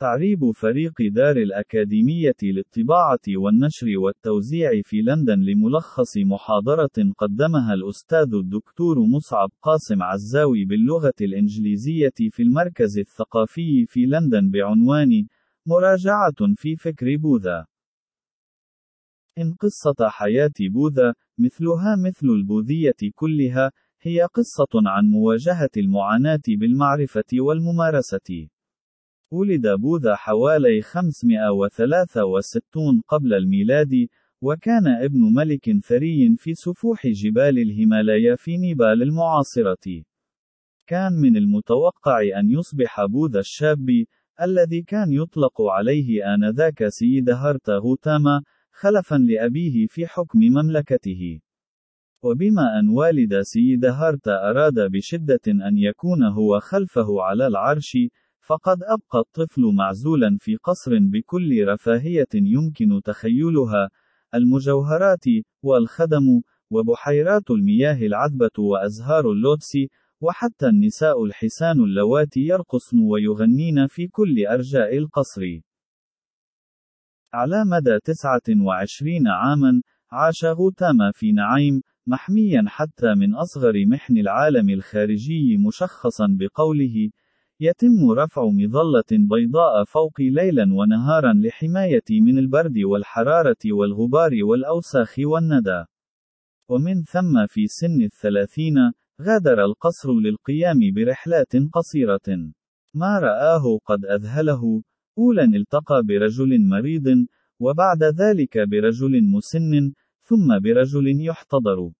تعريب فريق دار الأكاديمية للطباعة والنشر والتوزيع في لندن لملخص محاضرة قدمها الأستاذ الدكتور مصعب قاسم عزاوي باللغة الإنجليزية في المركز الثقافي في لندن بعنوان مراجعة في فكر بوذا. إن قصة حياة بوذا، مثلها مثل البوذية كلها، هي قصة عن مواجهة المعاناة بالمعرفة والممارسة. ولد بوذا حوالي 563 قبل الميلاد، وكان ابن ملك ثري في سفوح جبال الهيمالايا في نيبال المعاصرة. كان من المتوقع أن يصبح بوذا الشاب، الذي كان يطلق عليه آنذاك سيدهارتا غوتاما، خلفا لأبيه في حكم مملكته. وبما أن والد سيدهارتا أراد بشدة أن يكون هو خلفه على العرش، فقد أبقى الطفل معزولا في قصر بكل رفاهية يمكن تخيلها، المجوهرات، والخدم، وبحيرات المياه العذبة وأزهار اللوتس، وحتى النساء الحسان اللواتي يرقصن ويغنين في كل أرجاء القصر. على مدى 29 عاما، عاش غوتاما في نعيم، محميا حتى من أصغر محن العالم الخارجي مشخصا بقوله: يتم رفع مظلة بيضاء فوقي ليلا ونهارا لحمايتي من البرد والحرارة والغبار والأوساخ والندى. ومن ثم في سن الثلاثين، غادر القصر للقيام برحلات قصيرة. ما رآه قد أذهله، أولا التقى برجل مريض، وبعد ذلك برجل مسن، ثم برجل يحتضر.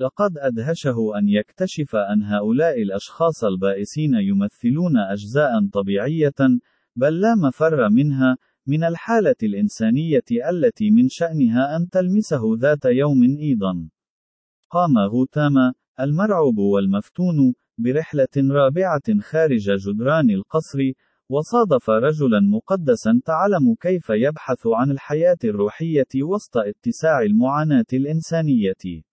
لقد أدهشه أن يكتشف أن هؤلاء الأشخاص البائسين يمثلون أجزاء طبيعية، بل لا مفر منها، من الحالة الإنسانية التي من شأنها أن تلمسه ذات يوم أيضا. قام غوتاما، المرعوب والمفتون، برحلة رابعة خارج جدران القصر، وصادف رجلا مقدسا تعلم كيف يبحث عن الحياة الروحية وسط اتساع المعاناة الإنسانية.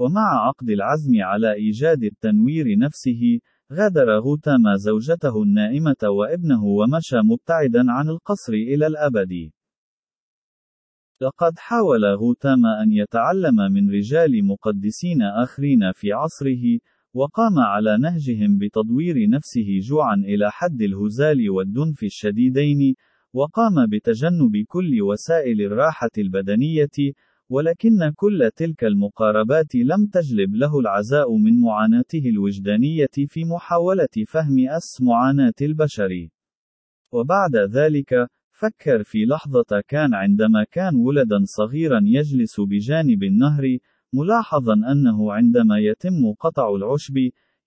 ومع عقد العزم على إيجاد التنوير نفسه، غادر غوتاما زوجته النائمة وابنه ومشى مبتعدا عن القصر إلى الأبد. لقد حاول غوتاما أن يتعلم من رجال مقدسين آخرين في عصره، وقام على نهجهم بتطوير نفسه جوعا إلى حد الهزال والدنف الشديدين، وقام بتجنب كل وسائل الراحة البدنية، ولكن كل تلك المقاربات لم تجلب له العزاء من معاناته الوجدانية في محاولة فهم أس معاناة البشر. وبعد ذلك، فكر في لحظة كان عندما كان ولدا صغيرا يجلس بجانب النهر، ملاحظا أنه عندما يتم قطع العشب،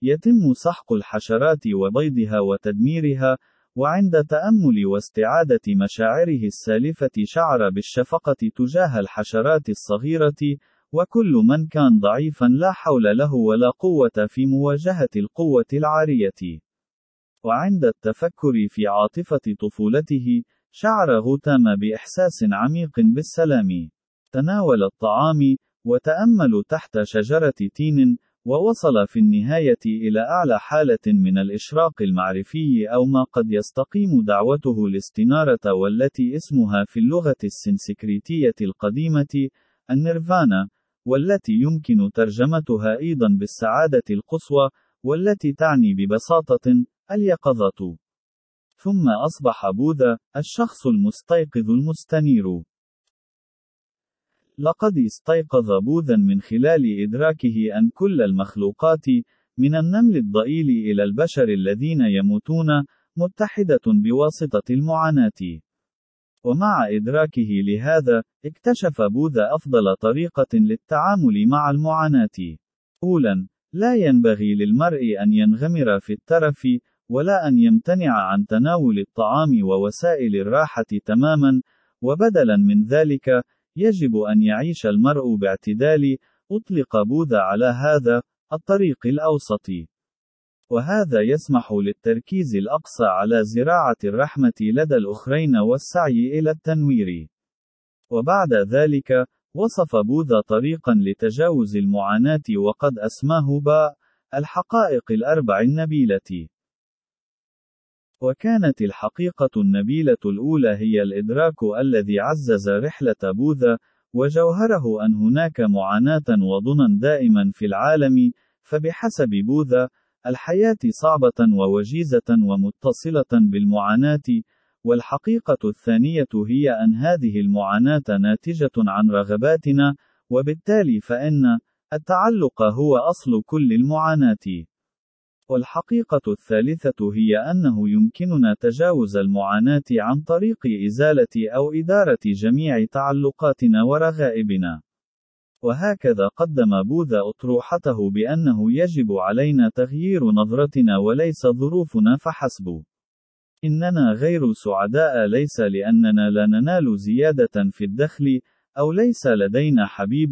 يتم سحق الحشرات وبيضها وتدميرها، وعند تأمل واستعادة مشاعره السالفة شعر بالشفقة تجاه الحشرات الصغيرة، وكل من كان ضعيفا لا حول له ولا قوة في مواجهة القوة العارية. وعند التفكر في عاطفة طفولته، شعر غوتاما بإحساس عميق بالسلام. تناول الطعام، وتأمل تحت شجرة تين، ووصل في النهاية إلى أعلى حالة من الإشراق المعرفي أو ما قد يستقيم دعوته الاستنارة والتي اسمها في اللغة السنسكريتية القديمة النيرفانا، والتي يمكن ترجمتها أيضا بالسعادة القصوى، والتي تعني ببساطة اليقظة. ثم أصبح بوذا الشخص المستيقظ المستنير. لقد استيقظ بوذا من خلال إدراكه أن كل المخلوقات، من النمل الضئيل إلى البشر الذين يموتون، متحدة بواسطة المعاناة. ومع إدراكه لهذا، اكتشف بوذا أفضل طريقة للتعامل مع المعاناة. أولاً، لا ينبغي للمرء أن ينغمر في الترف، ولا أن يمتنع عن تناول الطعام ووسائل الراحة تماماً، وبدلاً من ذلك، يجب أن يعيش المرء باعتدال، أطلق بوذا على هذا الطريق الأوسط. وهذا يسمح للتركيز الأقصى على زراعة الرحمة لدى الأخرين والسعي إلى التنوير. وبعد ذلك، وصف بوذا طريقا لتجاوز المعاناة وقد أسماه باء الحقائق الأربع النبيلة. وكانت الحقيقة النبيلة الأولى هي الإدراك الذي عزز رحلة بوذا، وجوهره أن هناك معاناة وضنا دائما في العالم، فبحسب بوذا، الحياة صعبة ووجيزة ومتصلة بالمعاناة، والحقيقة الثانية هي أن هذه المعاناة ناتجة عن رغباتنا، وبالتالي فإن التعلق هو أصل كل المعاناة. والحقيقة الثالثة هي أنه يمكننا تجاوز المعاناة عن طريق إزالة أو إدارة جميع تعلقاتنا ورغائبنا. وهكذا قدم بوذا أطروحته بأنه يجب علينا تغيير نظرتنا وليس ظروفنا فحسب. إننا غير سعداء ليس لأننا لا ننال زيادة في الدخل، أو ليس لدينا حبيب،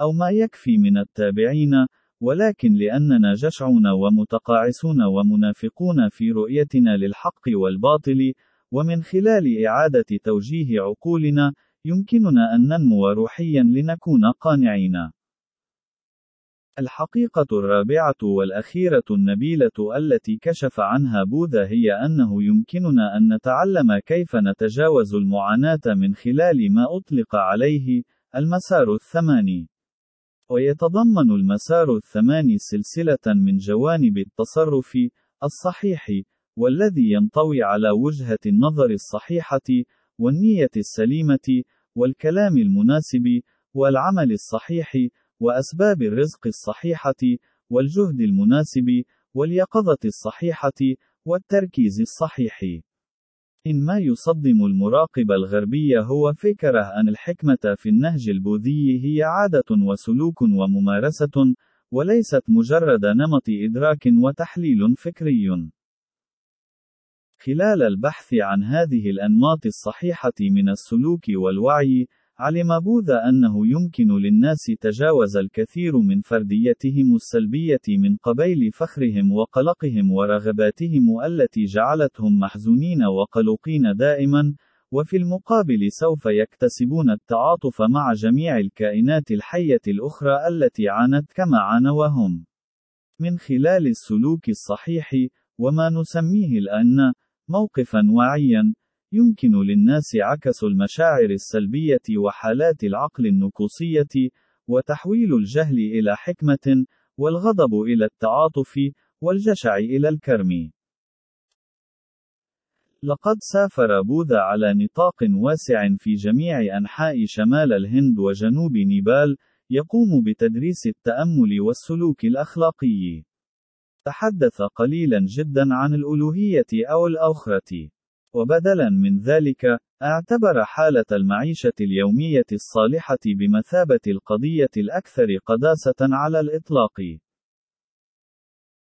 أو ما يكفي من التابعين، ولكن لأننا جشعون ومتقاعسون ومنافقون في رؤيتنا للحق والباطل، ومن خلال إعادة توجيه عقولنا، يمكننا أن ننمو روحيا لنكون قانعين. الحقيقة الرابعة والأخيرة النبيلة التي كشف عنها بوذا هي أنه يمكننا أن نتعلم كيف نتجاوز المعاناة من خلال ما أطلق عليه المسار الثماني. ويتضمن المسار الثماني سلسلة من جوانب التصرف الصحيح، والذي ينطوي على وجهة النظر الصحيحة، والنية السليمة، والكلام المناسب، والعمل الصحيح، وأسباب الرزق الصحيحة، والجهد المناسب، واليقظة الصحيحة، والتركيز الصحيح. إن ما يصدم المراقب الغربي هو فكرة أن الحكمة في النهج البوذي هي عادة وسلوك وممارسة، وليست مجرد نمط إدراك وتحليل فكري. خلال البحث عن هذه الأنماط الصحيحة من السلوك والوعي، علم بوذا أنه يمكن للناس تجاوز الكثير من فرديتهم السلبية من قبيل فخرهم وقلقهم ورغباتهم التي جعلتهم محزونين وقلقين دائما، وفي المقابل سوف يكتسبون التعاطف مع جميع الكائنات الحية الأخرى التي عانت كما عانوا وهم. من خلال السلوك الصحيح، وما نسميه الآن موقفا واعيا، يمكن للناس عكس المشاعر السلبية وحالات العقل النكوصية، وتحويل الجهل إلى حكمة، والغضب إلى التعاطف، والجشع إلى الكرم. لقد سافر بوذا على نطاق واسع في جميع أنحاء شمال الهند وجنوب نيبال، يقوم بتدريس التأمل والسلوك الأخلاقي. تحدث قليلا جدا عن الألوهية أو الآخرة. وبدلا من ذلك، اعتبر حالة المعيشة اليومية الصالحة بمثابة القضية الأكثر قداسة على الإطلاق.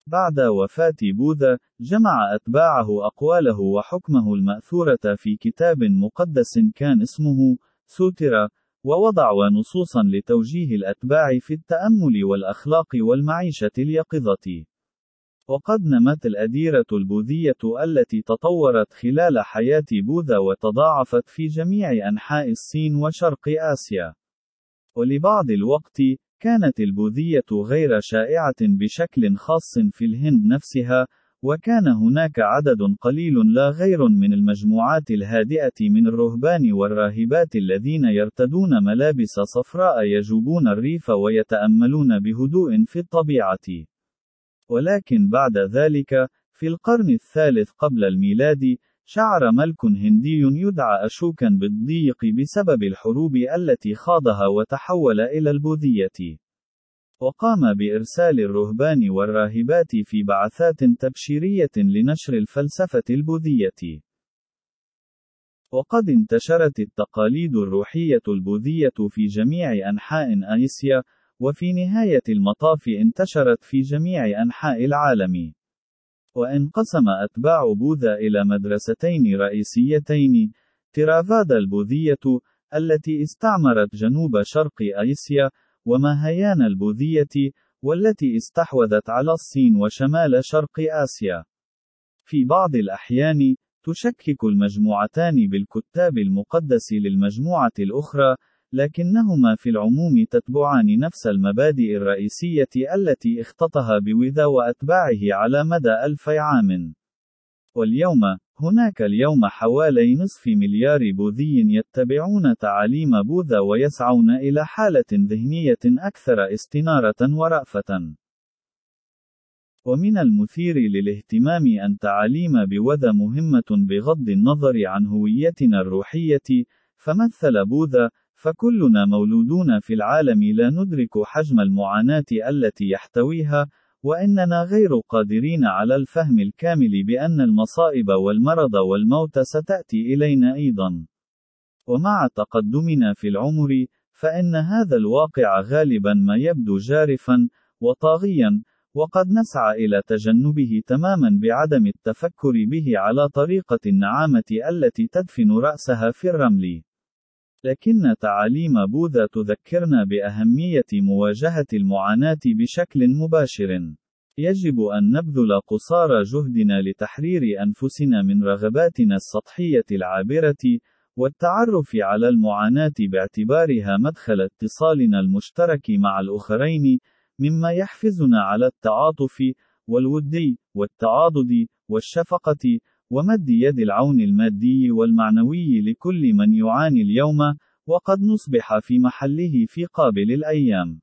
بعد وفاة بوذا، جمع أتباعه أقواله وحكمه المأثورة في كتاب مقدس كان اسمه سوترا، ووضعوا نصوصا لتوجيه الأتباع في التأمل والأخلاق والمعيشة اليقظة. وقد نمت الأديرة البوذية التي تطورت خلال حياة بوذا وتضاعفت في جميع أنحاء الصين وشرق آسيا. ولبعض الوقت، كانت البوذية غير شائعة بشكل خاص في الهند نفسها، وكان هناك عدد قليل لا غير من المجموعات الهادئة من الرهبان والراهبات الذين يرتدون ملابس صفراء يجوبون الريف ويتأملون بهدوء في الطبيعة. ولكن بعد ذلك، في القرن الثالث قبل الميلاد، شعر ملك هندي يدعى أشوكا بالضيق بسبب الحروب التي خاضها وتحول إلى البوذية. وقام بإرسال الرهبان والراهبات في بعثات تبشيرية لنشر الفلسفة البوذية. وقد انتشرت التقاليد الروحية البوذية في جميع أنحاء آسيا، وفي نهاية المطاف انتشرت في جميع أنحاء العالم. وانقسم أتباع بوذا إلى مدرستين رئيسيتين، تيرافادا البوذية، التي استعمرت جنوب شرق آسيا، ومهيان البوذية، والتي استحوذت على الصين وشمال شرق آسيا. في بعض الأحيان، تشكك المجموعتان بالكتاب المقدس للمجموعة الأخرى، لكنهما في العموم تتبعان نفس المبادئ الرئيسية التي اختطها بوذا وأتباعه على مدى ألفي عام. واليوم، هناك اليوم حوالي نصف مليار بوذي يتبعون تعاليم بوذا ويسعون إلى حالة ذهنية أكثر استنارة ورأفة. ومن المثير للاهتمام أن تعاليم بوذا مهمة بغض النظر عن هويتنا الروحية، فمثل بوذا، فكلنا مولودون في العالم لا ندرك حجم المعاناة التي يحتويها، وإننا غير قادرين على الفهم الكامل بأن المصائب والمرض والموت ستأتي إلينا أيضا. ومع تقدمنا في العمر، فإن هذا الواقع غالبا ما يبدو جارفا، وطاغيا، وقد نسعى إلى تجنبه تماما بعدم التفكر به على طريقة النعامة التي تدفن رأسها في الرمل. لكن تعاليم بوذا تذكرنا بأهمية مواجهة المعاناة بشكل مباشر. يجب أن نبذل قصارى جهدنا لتحرير أنفسنا من رغباتنا السطحية العابرة، والتعرف على المعاناة باعتبارها مدخل اتصالنا المشترك مع الآخرين، مما يحفزنا على التعاطف، والود، والتعاضد، والشفقة، ومد يد العون المادي والمعنوي لكل من يعاني اليوم، وقد نصبح في محله في قابل الأيام.